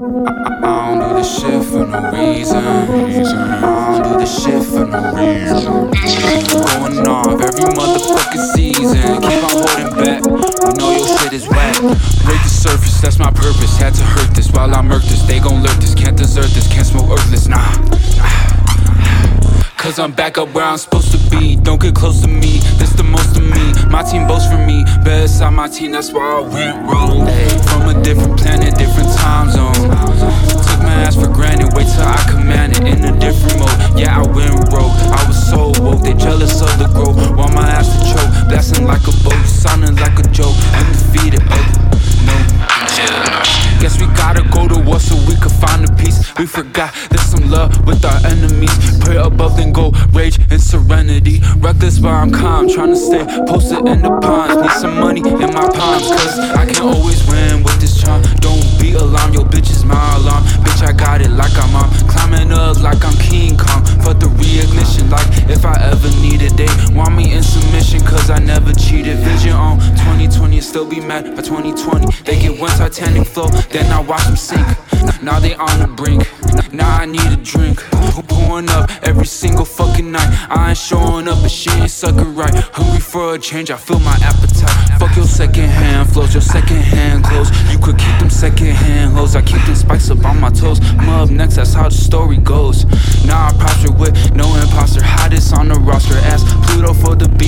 I don't do this shit for no reason. I don't do this shit for no reason. Going off every motherfucking season. Keep on holding back. We know your shit is whack. Break the surface, that's my purpose. Had to hurt this while I murk this. They gon' lurk this. Can't desert this. Can't smoke earthless. Nah. Cause I'm back up where I'm supposed to be. Don't get close to me, this the most of me. My team boasts for me, best on my team, that's why I went rogue. From a different planet, like a joke. Undefeated, oh, no. Guess we gotta go to war so we can find a peace. We forgot there's some love with our enemies. Pray above, then go rage and serenity. Reckless, but I'm calm. Trying to stay posted in the ponds. Need some money in my palms, cause I can always win with this charm. Don't be alarmed, your bitch is my alarm. Bitch, I got it like I'm on. Climbing up like I'm King Kong. Fuck the reignition, like if I ever need it. They want me in submission, cause I never and still be mad by 2020. They get one Titanic flow. Then I watch them sink. Now they on the brink. Now I need a drink. Pouring up every single fucking night. I ain't showing up, but she ain't sucking right. Hungry for a change, I feel my appetite. Fuck your second hand flows, your second hand clothes. You could keep them second hand hoes. I keep them spikes up on my toes. I'm up next, that's how the story goes. Now I posture with no imposter. Hottest on the roster. Ask Pluto for the beat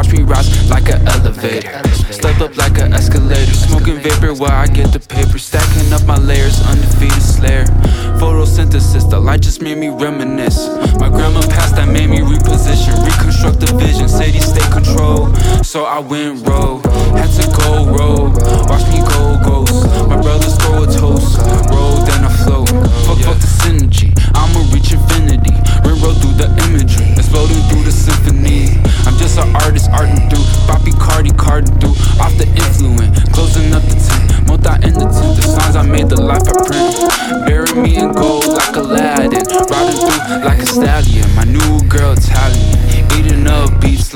watch me rise like an elevator. Step up like an escalator. Smoking vapor while I get the paper. Stacking up my layers, undefeated slayer. Photosynthesis, the light just made me reminisce. My grandma passed that made me reposition. Reconstruct the vision, city state control. So I went rogue, had to go rogue. Watch me go ghost.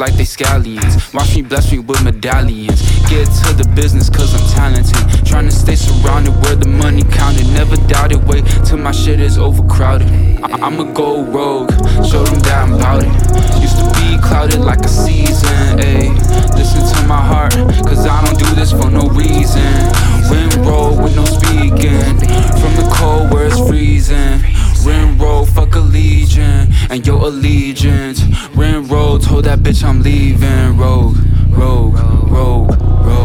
Like they scallions. Watch me bless me with medallions. Get to the business cause I'm talented. Trying to stay surrounded where the money counted. Never doubted, wait till my shit is overcrowded. I- I'ma go rogue, show them that I'm bout it. Used to be clouded like a season, and your allegiance. Rim roll, told that bitch I'm leaving. Rogue, rogue, rogue, rogue.